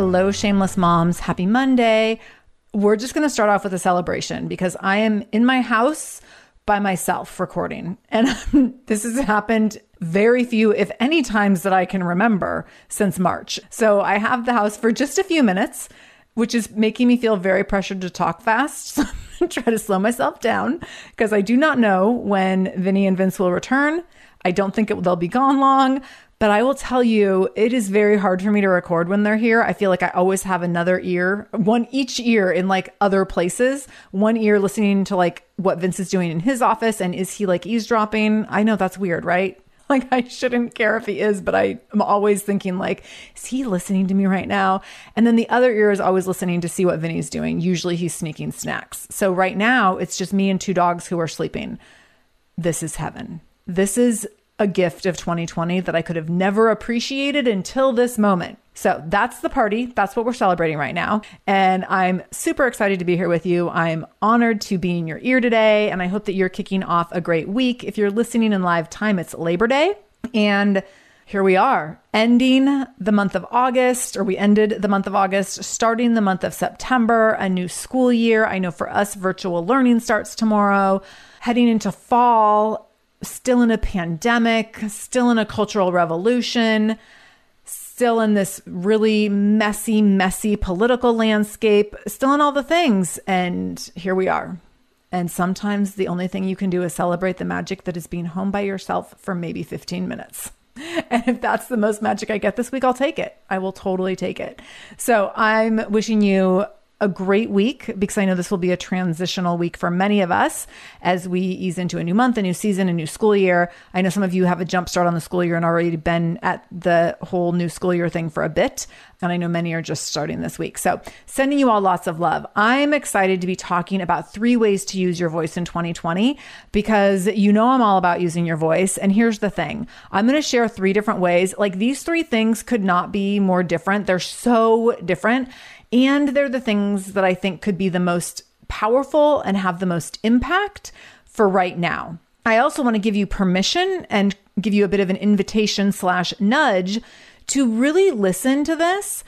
Hello, shameless moms. Happy Monday. We're just going to start off with a celebration because I am in my house by myself recording. And this has happened very few, if any, times that I can remember since March. So I have the house for just a few minutes, which is making me feel very pressured to talk fast. So try to slow myself down because I do not know when Vinny and Vince will return. I don't think it, they'll be gone long, but I will tell you, it is very hard for me to record when they're here. I feel like I always have another ear, one each ear in like other places. One ear listening to like what Vince is doing in his office and is he like eavesdropping? I know that's weird, right? Like I shouldn't care if he is, but I am always thinking like, is he listening to me right now? And then the other ear is always listening to see what Vinny's doing. Usually he's sneaking snacks. So right now it's just me and two dogs who are sleeping. This is heaven. This is a gift of 2020 that I could have never appreciated until this moment. So that's the party. That's what we're celebrating right now. And I'm super excited to be here with you. I'm honored to be in your ear today. And I hope that you're kicking off a great week. If you're listening in live time, it's Labor Day. And here we are, ending the month of August, or we ended the month of August, starting the month of September, a new school year. I know for us, virtual learning starts tomorrow, heading into fall still in a pandemic, still in a cultural revolution, still in this really messy, messy political landscape, still in all the things. And here we are. And sometimes the only thing you can do is celebrate the magic that is being home by yourself for maybe 15 minutes. And if that's the most magic I get this week, I'll take it. I will totally take it. So I'm wishing you a great week because I know this will be a transitional week for many of us as we ease into a new month, a new season, a new school year. I know some of you have a jump start on the school year and already been at the whole new school year thing for a bit. And I know many are just starting this week. So, sending you all lots of love. I'm excited to be talking about three ways to use your voice in 2020 because you know I'm all about using your voice. And here's the thing I'm going to share three different ways. Like these three things could not be more different. They're so different. And they're the things that I think could be the most powerful and have the most impact for right now. I also want to give you permission and give you a bit of an invitation slash nudge to really listen to this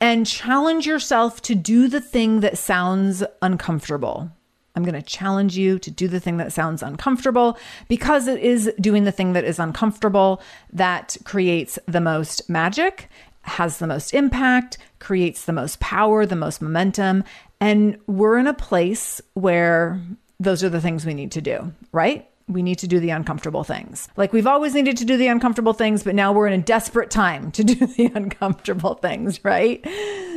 and challenge yourself to do the thing that sounds uncomfortable. I'm going to challenge you to do the thing that sounds uncomfortable because it is doing the thing that is uncomfortable that creates the most magic, has the most impact, creates the most power, the most momentum. And we're in a place where those are the things we need to do, right? we need to do the uncomfortable things. Like we've always needed to do the uncomfortable things, but now we're in a desperate time to do the uncomfortable things, right?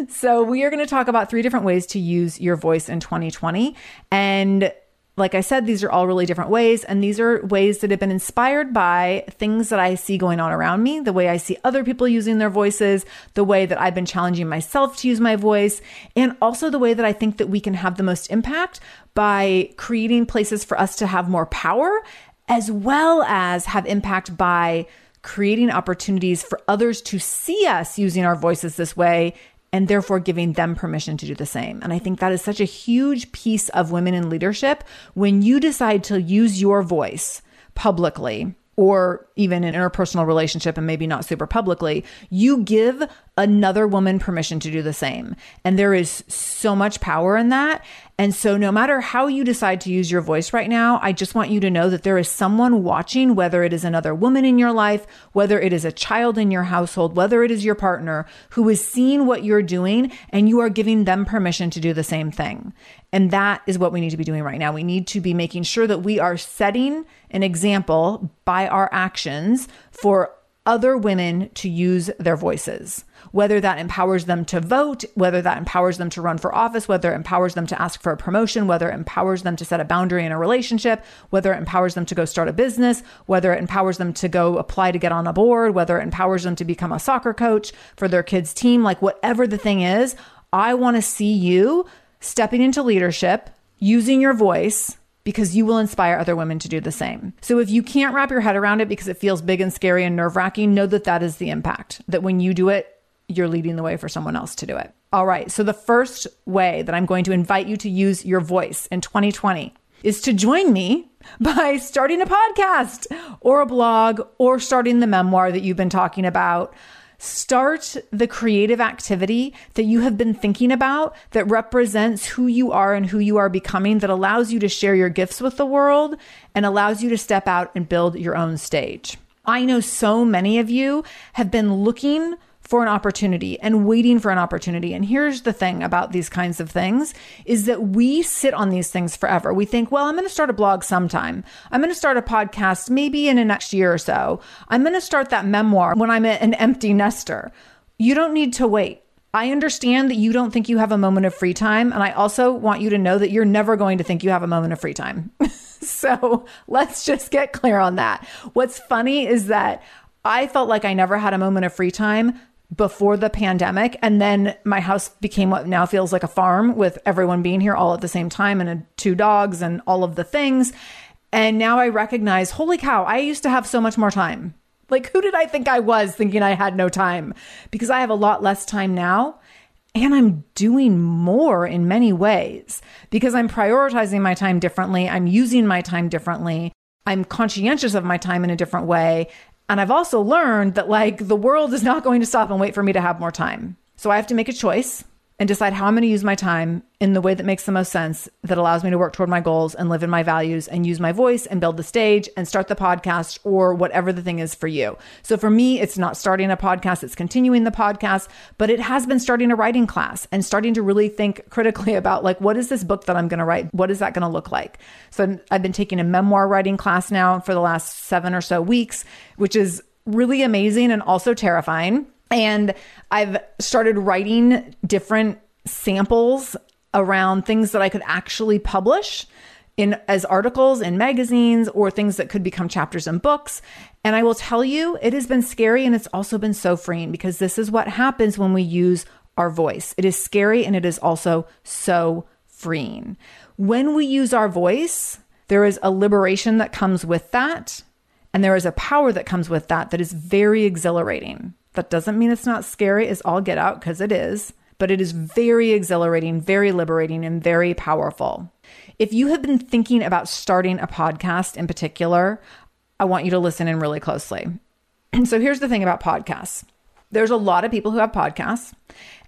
So we are going to talk about three different ways to use your voice in 2020. And like I said, these are all really different ways. And these are ways that have been inspired by things that I see going on around me, the way I see other people using their voices, the way that I've been challenging myself to use my voice, and also the way that I think that we can have the most impact by creating places for us to have more power, as well as have impact by creating opportunities for others to see us using our voices this way and therefore giving them permission to do the same. And I think that is such a huge piece of women in leadership when you decide to use your voice publicly or even in interpersonal relationship and maybe not super publicly, you give another woman permission to do the same. And there is so much power in that. And so, no matter how you decide to use your voice right now, I just want you to know that there is someone watching, whether it is another woman in your life, whether it is a child in your household, whether it is your partner, who is seeing what you're doing and you are giving them permission to do the same thing. And that is what we need to be doing right now. We need to be making sure that we are setting an example by our actions for other women to use their voices, whether that empowers them to vote, whether that empowers them to run for office, whether it empowers them to ask for a promotion, whether it empowers them to set a boundary in a relationship, whether it empowers them to go start a business, whether it empowers them to go apply to get on a board, whether it empowers them to become a soccer coach for their kids' team, like whatever the thing is, I want to see you stepping into leadership, using your voice because you will inspire other women to do the same. So if you can't wrap your head around it because it feels big and scary and nerve wracking, know that that is the impact, that when you do it, you're leading the way for someone else to do it. All right. So the first way that I'm going to invite you to use your voice in 2020 is to join me by starting a podcast or a blog or starting the memoir that you've been talking about. Start the creative activity that you have been thinking about that represents who you are and who you are becoming, that allows you to share your gifts with the world and allows you to step out and build your own stage. I know so many of you have been looking for an opportunity and waiting for an opportunity. And here's the thing about these kinds of things is that we sit on these things forever. We think, well, I'm going to start a blog sometime. I'm going to start a podcast maybe in the next year or so. I'm going to start that memoir when I'm an empty nester. You don't need to wait. I understand that you don't think you have a moment of free time. And I also want you to know that you're never going to think you have a moment of free time. so let's just get clear on that. What's funny is that I felt like I never had a moment of free time before the pandemic. And then my house became what now feels like a farm with everyone being here all at the same time and two dogs and all of the things. And now I recognize, holy cow, I used to have so much more time. Like, who did I think I was thinking I had no time? Because I have a lot less time now. And I'm doing more in many ways because I'm prioritizing my time differently. I'm using my time differently. I'm conscientious of my time in a different way. And I've also learned that like the world is not going to stop and wait for me to have more time. So I have to make a choice and decide how I'm going to use my time in the way that makes the most sense, that allows me to work toward my goals and live in my values and use my voice and build the stage and start the podcast or whatever the thing is for you. So for me, it's not starting a podcast, it's continuing the podcast, but it has been starting a writing class and starting to really think critically about like, what is this book that I'm going to write? What is that going to look like? So I've been taking a memoir writing class now for the last seven or so weeks, which is really amazing and also terrifying and I've started writing different samples around things that I could actually publish in as articles in magazines or things that could become chapters in books. And I will tell you, it has been scary and it's also been so freeing because this is what happens when we use our voice. It is scary and it is also so freeing. When we use our voice, there is a liberation that comes with that. And there is a power that comes with that that is very exhilarating. That doesn't mean it's not scary as all get out because it is, but it is very exhilarating, very liberating, and very powerful. If you have been thinking about starting a podcast in particular, I want you to listen in really closely. so here's the thing about podcasts there's a lot of people who have podcasts,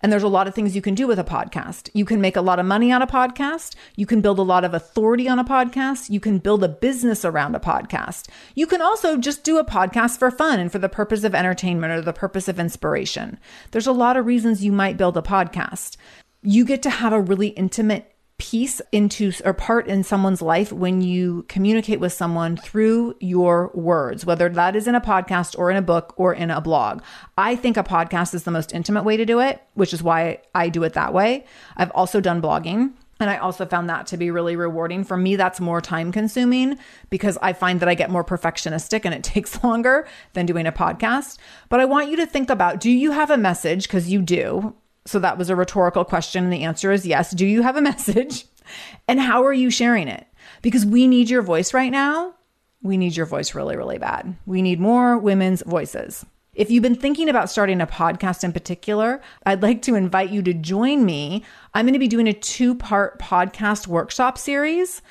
and there's a lot of things you can do with a podcast. You can make a lot of money on a podcast. You can build a lot of authority on a podcast. You can build a business around a podcast. You can also just do a podcast for fun and for the purpose of entertainment or the purpose of inspiration. There's a lot of reasons you might build a podcast. You get to have a really intimate piece into or part in someone's life when you communicate with someone through your words, whether that is in a podcast or in a book or in a blog. I think a podcast is the most intimate way to do it, which is why I do it that way. I've also done blogging. And I also found that to be really rewarding. For me, that's more time consuming because I find that I get more perfectionistic and it takes longer than doing a podcast. But I want you to think about do you have a message? Because you do. So that was a rhetorical question. And the answer is yes. Do you have a message? And how are you sharing it? Because we need your voice right now. We need your voice really, really bad. We need more women's voices. If you've been thinking about starting a podcast in particular, I'd like to invite you to join me. I'm going to be doing a two part podcast workshop series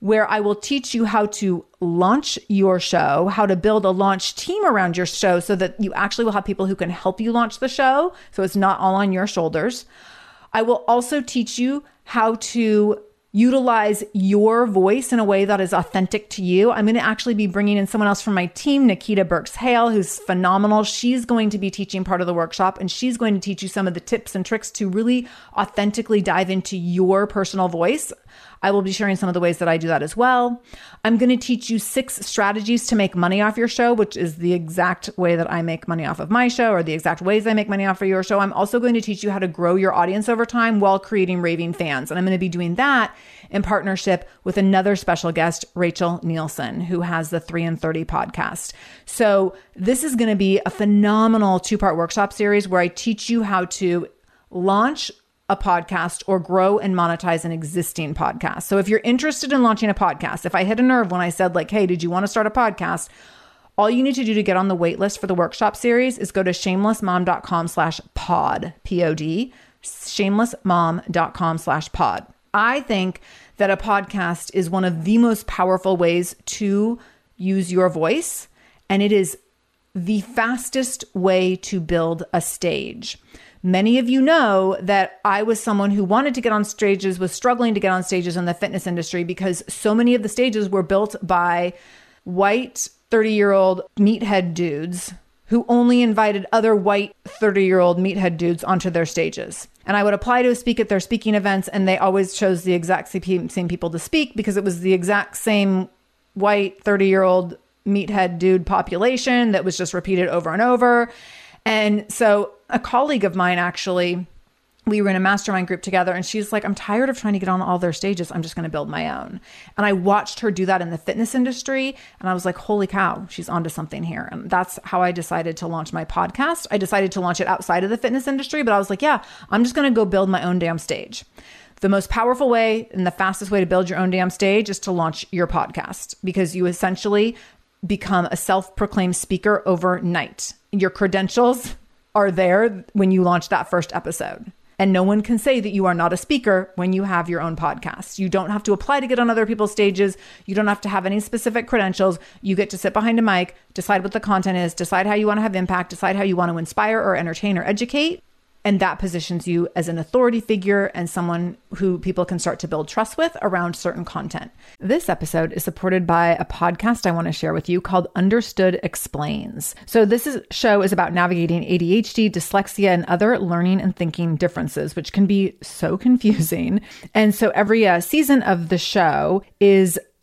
where I will teach you how to launch your show, how to build a launch team around your show so that you actually will have people who can help you launch the show. So it's not all on your shoulders. I will also teach you how to utilize your voice in a way that is authentic to you. I'm going to actually be bringing in someone else from my team, Nikita Burks Hale, who's phenomenal. She's going to be teaching part of the workshop and she's going to teach you some of the tips and tricks to really authentically dive into your personal voice. I will be sharing some of the ways that I do that as well. I'm going to teach you six strategies to make money off your show, which is the exact way that I make money off of my show or the exact ways I make money off of your show. I'm also going to teach you how to grow your audience over time while creating raving fans. And I'm going to be doing that in partnership with another special guest, Rachel Nielsen, who has the 3 in 30 podcast. So this is going to be a phenomenal two part workshop series where I teach you how to launch a podcast or grow and monetize an existing podcast. So if you're interested in launching a podcast, if I hit a nerve when I said like, "Hey, did you want to start a podcast?" All you need to do to get on the waitlist for the workshop series is go to shamelessmom.com slash pod, P-O-D, shamelessmom.com slash pod. I think that a podcast is one of the most powerful ways to use your voice, and it is the fastest way to build a stage. Many of you know that I was someone who wanted to get on stages, was struggling to get on stages in the fitness industry because so many of the stages were built by white 30 year old meathead dudes who only invited other white 30 year old meathead dudes onto their stages. And I would apply to speak at their speaking events, and they always chose the exact same people to speak because it was the exact same white 30 year old meathead dude population that was just repeated over and over. And so a colleague of mine actually we were in a mastermind group together and she's like i'm tired of trying to get on all their stages. I'm just going to build my own. And i watched her do that in the fitness industry and i was like holy cow she's onto something here. And that's how i decided to launch my podcast. I decided to launch it outside of the fitness industry but i was like yeah i'm just going to go build my own damn stage. The most powerful way and the fastest way to build your own damn stage is to launch your podcast because you essentially become a self proclaimed speaker overnight. Your credentials are there when you launch that first episode. And no one can say that you are not a speaker when you have your own podcast. You don't have to apply to get on other people's stages. You don't have to have any specific credentials. You get to sit behind a mic, decide what the content is, decide how you want to have impact, decide how you want to inspire or entertain or educate, and that positions you as an authority figure and someone who people can start to build trust with around certain content. This episode is supported by a podcast I want to share with you called Understood Explains. So, this is, show is about navigating ADHD, dyslexia, and other learning and thinking differences, which can be so confusing. And so, every uh, season of the show is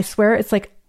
swear it's like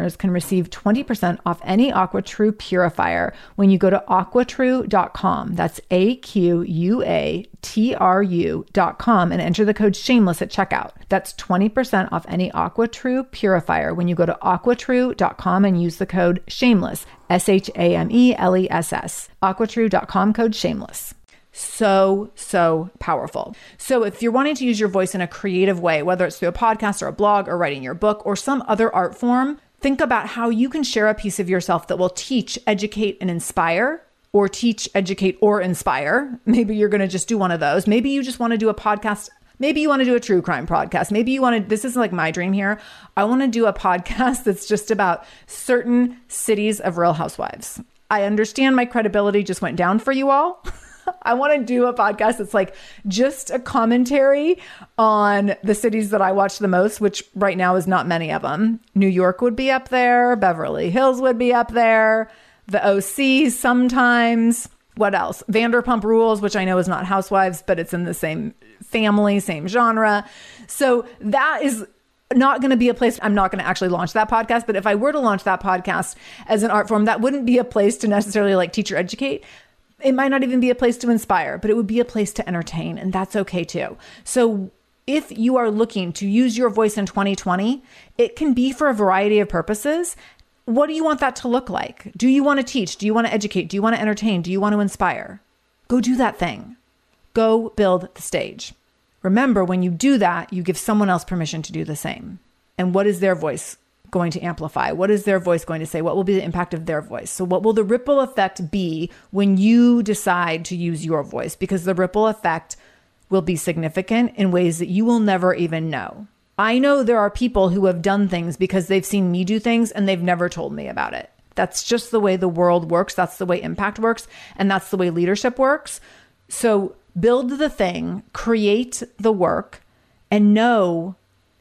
listeners can receive 20% off any AquaTrue purifier when you go to aquatrue.com. That's A Q U A T R U.com and enter the code shameless at checkout. That's 20% off any AquaTrue purifier when you go to aquatrue.com and use the code shameless, S H A M E L E S S. Aquatrue.com code shameless so, so powerful. So, if you're wanting to use your voice in a creative way, whether it's through a podcast or a blog or writing your book or some other art form, Think about how you can share a piece of yourself that will teach, educate, and inspire, or teach, educate, or inspire. Maybe you're going to just do one of those. Maybe you just want to do a podcast. Maybe you want to do a true crime podcast. Maybe you want to, this is like my dream here. I want to do a podcast that's just about certain cities of real housewives. I understand my credibility just went down for you all. I want to do a podcast that's like just a commentary on the cities that I watch the most, which right now is not many of them. New York would be up there, Beverly Hills would be up there, the OC sometimes. What else? Vanderpump Rules, which I know is not Housewives, but it's in the same family, same genre. So that is not going to be a place I'm not going to actually launch that podcast, but if I were to launch that podcast as an art form, that wouldn't be a place to necessarily like teach or educate it might not even be a place to inspire, but it would be a place to entertain, and that's okay too. So, if you are looking to use your voice in 2020, it can be for a variety of purposes. What do you want that to look like? Do you want to teach? Do you want to educate? Do you want to entertain? Do you want to inspire? Go do that thing. Go build the stage. Remember, when you do that, you give someone else permission to do the same. And what is their voice going to amplify? What is their voice going to say? What will be the impact of their voice? So, what will the ripple effect be when you decide to use your voice? Because the ripple effect will be significant in ways that you will never even know. I know there are people who have done things because they've seen me do things and they've never told me about it. That's just the way the world works. That's the way impact works. And that's the way leadership works. So, build the thing, create the work, and know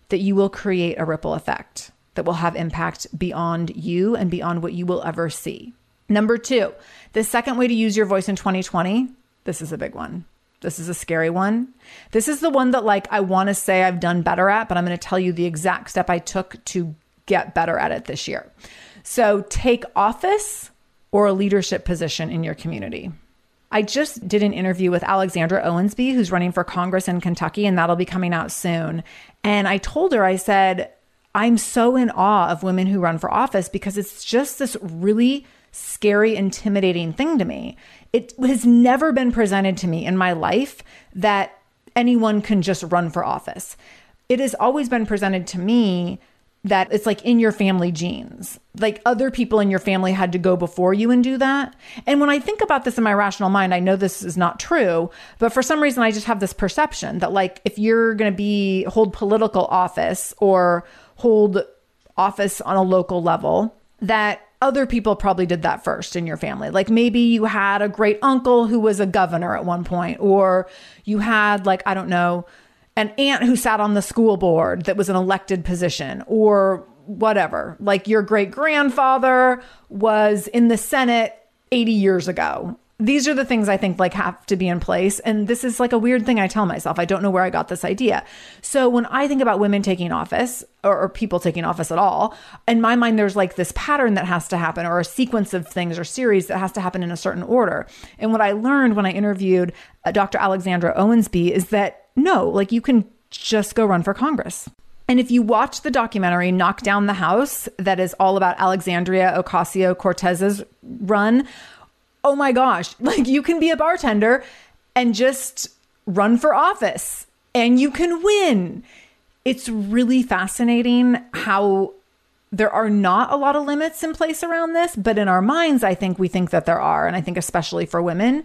that you will create a ripple effect that will have impact beyond you and beyond what you will ever see. Number two, the second way to use your voice in 2020, this is a big one. This is a scary one. This is the one that, like, I want to say I've done better at, but I'm going to tell you the exact step I took to get better at it this year. So, take office or a leadership position in your community. I just did an interview with Alexandra Owensby, who's running for Congress in Kentucky, and that'll be coming out soon. And I told her, I said, I'm so in awe of women who run for office because it's just this really scary, intimidating thing to me. It has never been presented to me in my life that anyone can just run for office. It has always been presented to me that it's like in your family genes. Like other people in your family had to go before you and do that. And when I think about this in my rational mind, I know this is not true, but for some reason I just have this perception that like if you're going to be hold political office or hold office on a local level, that other people probably did that first in your family. Like maybe you had a great uncle who was a governor at one point, or you had, like, I don't know, an aunt who sat on the school board that was an elected position, or whatever. Like your great grandfather was in the Senate 80 years ago these are the things I think like have to be in place. And this is like a weird thing I tell myself. I don't know where I got this idea. So when I think about women taking office or, or, people taking office at all, in my mind, there's like this pattern that has to happen or a sequence of things or series that has to happen in a certain order. And what I learned when I interviewed uh, Dr. Alexandra Owensby is that no, like you can just go run for Congress. And if you watch the documentary Knock Down the House, that is all about Alexandria Ocasio Cortez's run, oh my gosh, like you can be a bartender and just run for office and you can win. It's really fascinating how there are not a lot of limits in place around this, but in our minds, I think we think that there are. And I think especially for women.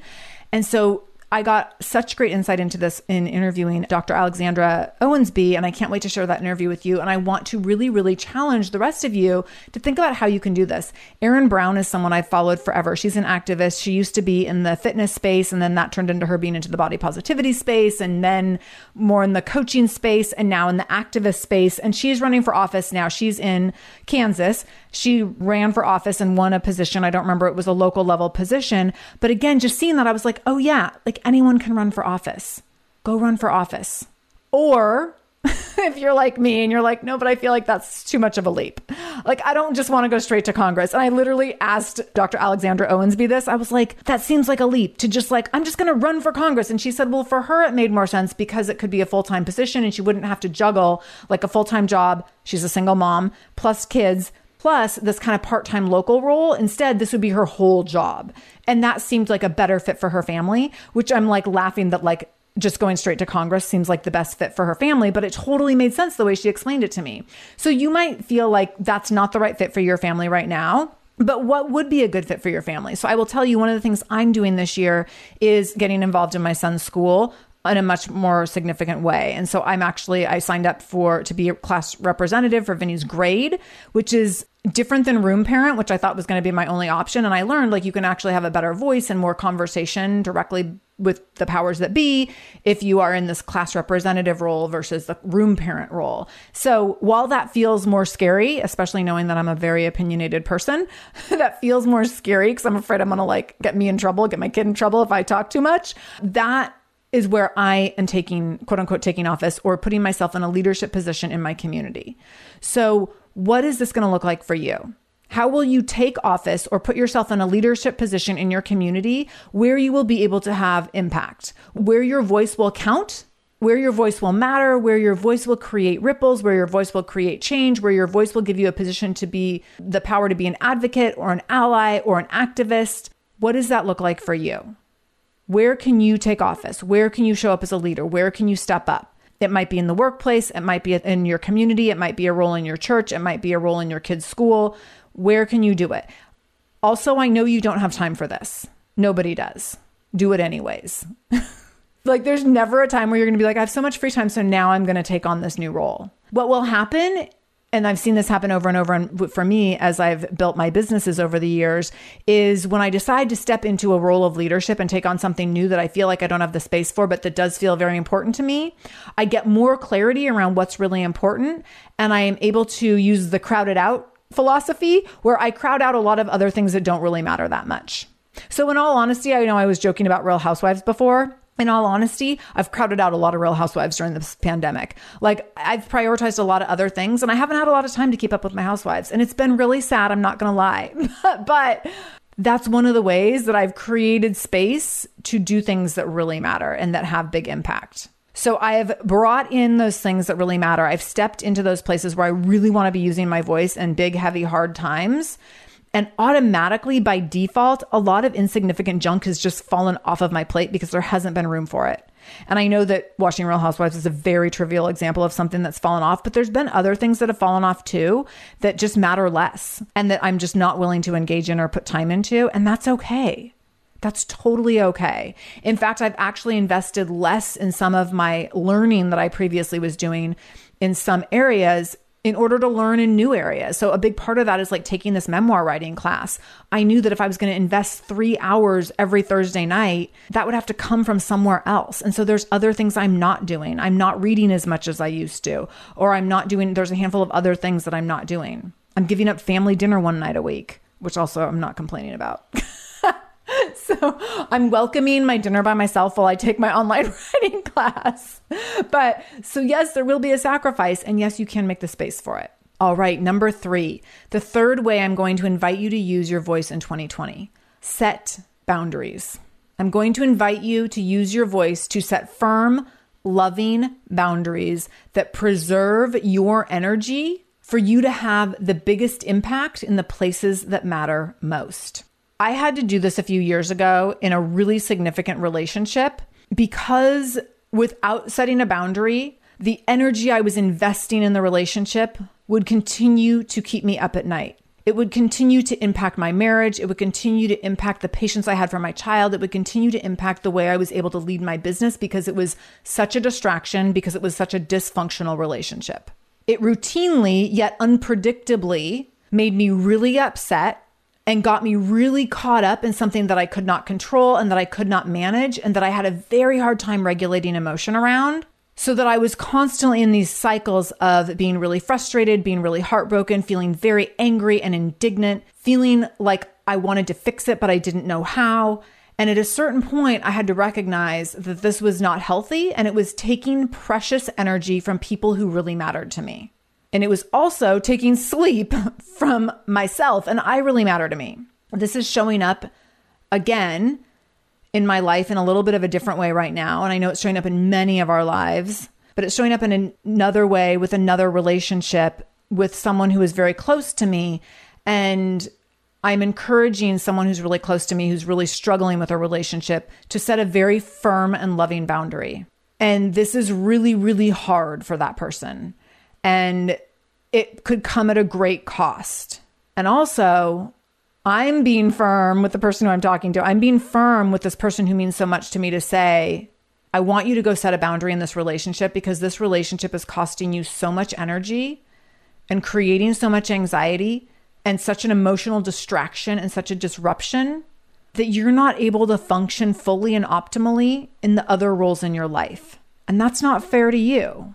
And so I got such great insight into this in interviewing Dr. Alexandra Owensby, and I can't wait to share that interview with you. And I want to really, really challenge the rest of you to think about how you can do this. Erin Brown is someone I've followed forever. She's an activist. She used to be in the fitness space, and then that turned into her being into the body positivity space, and then more in the coaching space, and now in the activist space. And she's running for office now. She's in Kansas. She ran for office and won a position. I don't remember, it was a local level position. But again, just seeing that, I was like, oh, yeah, like anyone can run for office. Go run for office. Or if you're like me and you're like, no, but I feel like that's too much of a leap. Like, I don't just want to go straight to Congress. And I literally asked Dr. Alexandra Owensby this. I was like, that seems like a leap to just like, I'm just going to run for Congress. And she said, well, for her, it made more sense because it could be a full time position and she wouldn't have to juggle like a full time job. She's a single mom, plus kids, plus this kind of part time local role. Instead, this would be her whole job. And that seemed like a better fit for her family, which I'm like laughing that like just going straight to Congress seems like the best fit for her family, but it totally made sense the way she explained it to me. So you might feel like that's not the right fit for your family right now. But what would be a good fit for your family? So I will tell you one of the things I'm doing this year is getting involved in my son's school in a much more significant way. And so I'm actually I signed up for to be a class representative for Vinny's grade, which is different than room parent, which I thought was going to be my only option. And I learned like you can actually have a better voice and more conversation directly with the powers that be if you are in this class representative role versus the room parent role. So while that feels more scary, especially knowing that I'm a very opinionated person, that feels more scary because I'm afraid I'm going to like get me in trouble, get my kid in trouble if I talk too much. That is where I am taking, quote unquote, taking office or putting myself in a leadership position in my community. So what is this going to look like for you? How will you take office or put yourself in a leadership position in your community where you will be able to have impact, where your voice will count, where your voice will matter, where your voice will create ripples, where your voice will create change, where your voice will give you a position to be the power to be an advocate or an ally or an activist? What does that look like for you? Where can you take office? Where can you show up as a leader? Where can you step up? It might be in the workplace, it might be in your community, it might be a role in your church, it might be a role in your kid's school. Where can you do it? Also, I know you don't have time for this. Nobody does. Do it anyways. like, there's never a time where you're going to be like, I have so much free time, so now I'm going to take on this new role. What will happen and I've seen this happen over and over and for me as I've built my businesses over the years is when I decide to step into a role of leadership and take on something new that I feel like I don't have the space for but that does feel very important to me, I get more clarity around what's really important and I am able to use the crowded out philosophy where I crowd out a lot of other things that don't really matter that much. So in all honesty, I know I was joking about Real Housewives before in all honesty, I've crowded out a lot of Real Housewives during this pandemic. Like, I've prioritized a lot of other things and I haven't had a lot of time to keep up with my housewives. And it's been really sad, I'm not gonna lie. but that's one of the ways that I've created space to do things that really matter and that have big impact. So I have brought in those things that really matter. I've stepped into those places where I really want to be using my voice in big, heavy, hard times. And automatically, by default, a lot of insignificant junk has just fallen off of my plate because there hasn't been room for it. And I know that watching Real Housewives is a very trivial example of something that's fallen off, but there's been other things that have fallen off too that just matter less and that I'm just not willing to engage in or put time into. And that's okay. That's totally okay. In fact, I've actually invested less in some of my learning that I previously was doing in some areas in order to learn in new areas. So a big part of that is like taking this memoir writing class. I knew that if I was going to invest 3 hours every Thursday night, that would have to come from somewhere else. And so there's other things I'm not doing. I'm not reading as much as I used to, or I'm not doing there's a handful of other things that I'm not doing. I'm giving up family dinner one night a week, which also I'm not complaining about. so I'm welcoming my dinner by myself while I take my online writing class. But so, yes, there will be a sacrifice. And yes, you can make the space for it. All right, number three, the third way I'm going to invite you to use your voice in 2020 set boundaries. I'm going to invite you to use your voice to set firm, loving boundaries that preserve your energy for you to have the biggest impact in the places that matter most. I had to do this a few years ago in a really significant relationship because without setting a boundary, the energy I was investing in the relationship would continue to keep me up at night. It would continue to impact my marriage. It would continue to impact the patience I had for my child. It would continue to impact the way I was able to lead my business because it was such a distraction, because it was such a dysfunctional relationship. It routinely, yet unpredictably, made me really upset and got me really caught up in something that I could not control and that I could not manage and that I had a very hard time regulating emotion around. So that I was constantly in these cycles of being really frustrated, being really heartbroken, feeling very angry and indignant, feeling like I wanted to fix it, but I didn't know how. And at a certain point, I had to recognize that this was not healthy and it was taking precious energy from people who really mattered to me. And it was also taking sleep from myself. And I really matter to me. This is showing up again in my life in a little bit of a different way right now. And I know it's showing up in many of our lives, but it's showing up in another way with another relationship with someone who is very close to me. And I'm encouraging someone who's really close to me, who's really struggling with a relationship, to set a very firm and loving boundary. And this is really, really hard for that person and it could come at a great cost. And also, I'm being firm with the person who I'm talking to. I'm being firm with this person who means so much to me to say, I want you to go set a boundary in this relationship because this relationship is costing you so much energy and creating so much anxiety and such an emotional distraction and such a disruption that you're not able to function fully and optimally in the other roles in your life. And that's not fair to you.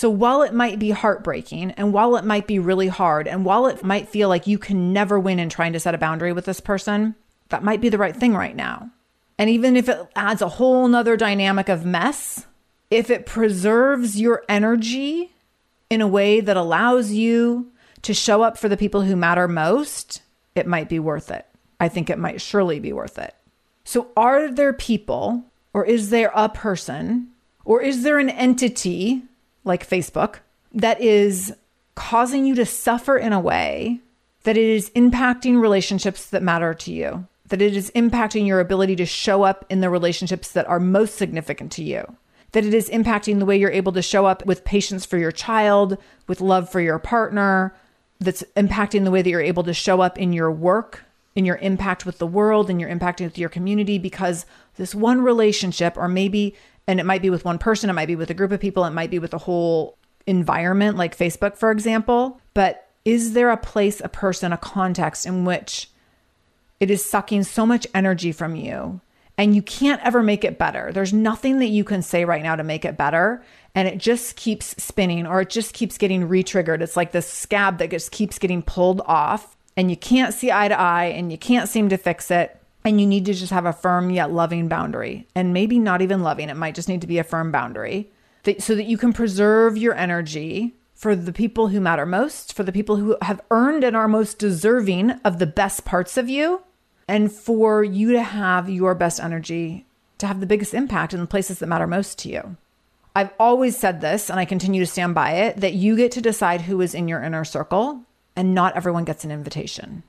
So while it might be heartbreaking and while it might be really hard and while it might feel like you can never win in trying to set a boundary with this person, that might be the right thing right now. And even if it adds a whole nother dynamic of mess, if it preserves your energy in a way that allows you to show up for the people who matter most, it might be worth it. I think it might surely be worth it. So, are there people, or is there a person, or is there an entity like Facebook that is causing you to suffer in a way that it is impacting relationships that matter to you, that it is impacting your ability to show up in the relationships that are most significant to you, that it is impacting the way you're able to show up with patience for your child, with love for your partner, that's impacting the way that you're able to show up in your work, in your impact with the world, and your impact with your community because this one relationship, or maybe, and it might be with one person, it might be with a group of people, it might be with a whole environment like Facebook, for example. But is there a place, a person, a context in which it is sucking so much energy from you and you can't ever make it better? There's nothing that you can say right now to make it better. And it just keeps spinning or it just keeps getting re triggered. It's like this scab that just keeps getting pulled off and you can't see eye to eye and you can't seem to fix it. And you need to just have a firm yet loving boundary. And maybe not even loving, it might just need to be a firm boundary that, so that you can preserve your energy for the people who matter most, for the people who have earned and are most deserving of the best parts of you, and for you to have your best energy to have the biggest impact in the places that matter most to you. I've always said this, and I continue to stand by it that you get to decide who is in your inner circle, and not everyone gets an invitation.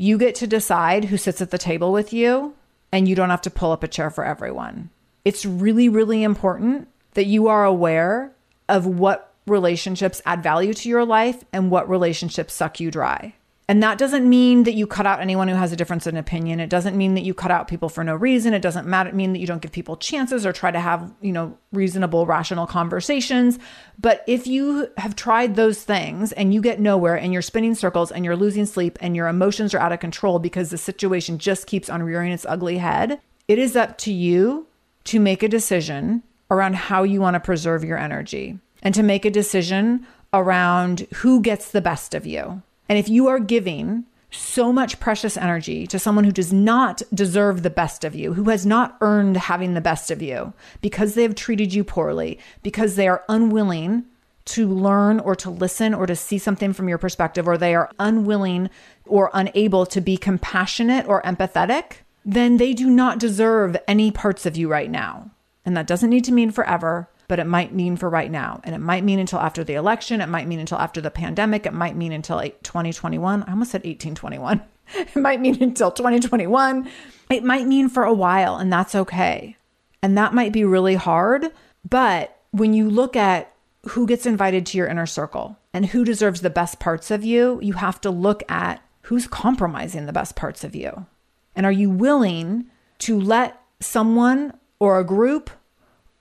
You get to decide who sits at the table with you, and you don't have to pull up a chair for everyone. It's really, really important that you are aware of what relationships add value to your life and what relationships suck you dry. And that doesn't mean that you cut out anyone who has a difference in opinion. It doesn't mean that you cut out people for no reason. It doesn't matter mean that you don't give people chances or try to have, you know, reasonable, rational conversations. But if you have tried those things and you get nowhere and you're spinning circles and you're losing sleep and your emotions are out of control because the situation just keeps on rearing its ugly head, it is up to you to make a decision around how you want to preserve your energy and to make a decision around who gets the best of you. And if you are giving so much precious energy to someone who does not deserve the best of you, who has not earned having the best of you because they have treated you poorly, because they are unwilling to learn or to listen or to see something from your perspective, or they are unwilling or unable to be compassionate or empathetic, then they do not deserve any parts of you right now. And that doesn't need to mean forever but it might mean for right now. And it might mean until after the election. It might mean until after the pandemic. It might mean until 2021. I almost said 1821. it might mean until 2021. It might mean for a while, and that's okay. And that might be really hard. But when you look at who gets invited to your inner circle and who deserves the best parts of you, you have to look at who's compromising the best parts of you. And are you willing to let someone or a group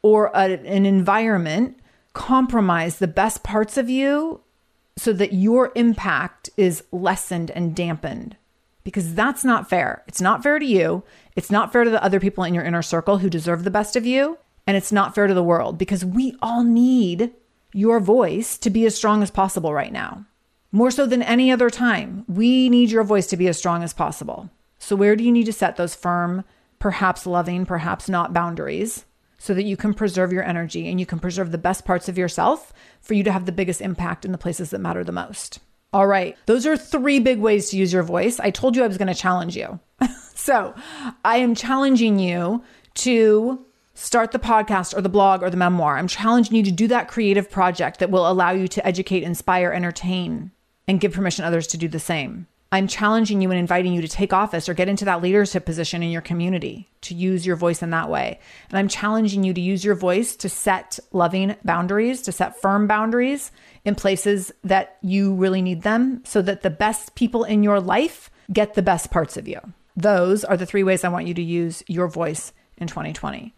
or a, an environment compromise the best parts of you so that your impact is lessened and dampened because that's not fair. It's not fair to you. It's not fair to the other people in your inner circle who deserve the best of you. And it's not fair to the world because we all need your voice to be as strong as possible right now. More so than any other time, we need your voice to be as strong as possible. So, where do you need to set those firm, perhaps loving, perhaps not boundaries? So that you can preserve your energy and you can preserve the best parts of yourself for you to have the biggest impact in the places that matter the most. All right, those are three big ways to use your voice. I told you I was going to challenge you. so I am challenging you to start the podcast or the blog or the memoir. I'm challenging you to do that creative project that will allow you to educate, inspire, entertain, and give permission others to do the same. I'm challenging you and inviting you to take office or get into that leadership position in your community, to use your voice in that way. And I'm challenging you to use your voice to set loving boundaries, to set firm boundaries in places that you really need them so that the best people in your life get the best parts of you. Those are the three ways I want you to use your voice in 2020.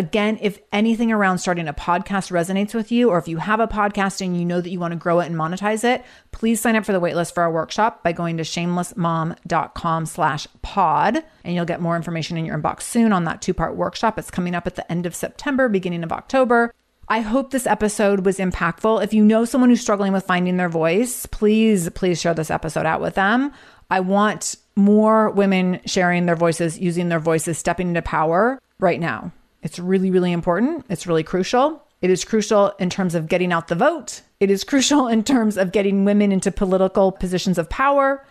Again, if anything around starting a podcast resonates with you, or if you have a podcast and you know that you want to grow it and monetize it, please sign up for the waitlist for our workshop by going to shamelessmom.com slash pod. And you'll get more information in your inbox soon on that two-part workshop. It's coming up at the end of September, beginning of October. I hope this episode was impactful. If you know someone who's struggling with finding their voice, please, please share this episode out with them. I want more women sharing their voices, using their voices, stepping into power right now. It's really, really important. It's really crucial. It is crucial in terms of getting out the vote. It is crucial in terms of getting women into political positions of power.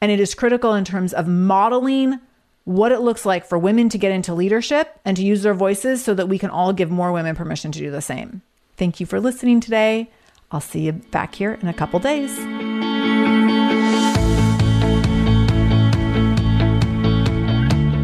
And it is critical in terms of modeling what it looks like for women to get into leadership and to use their voices so that we can all give more women permission to do the same. Thank you for listening today. I'll see you back here in a couple days.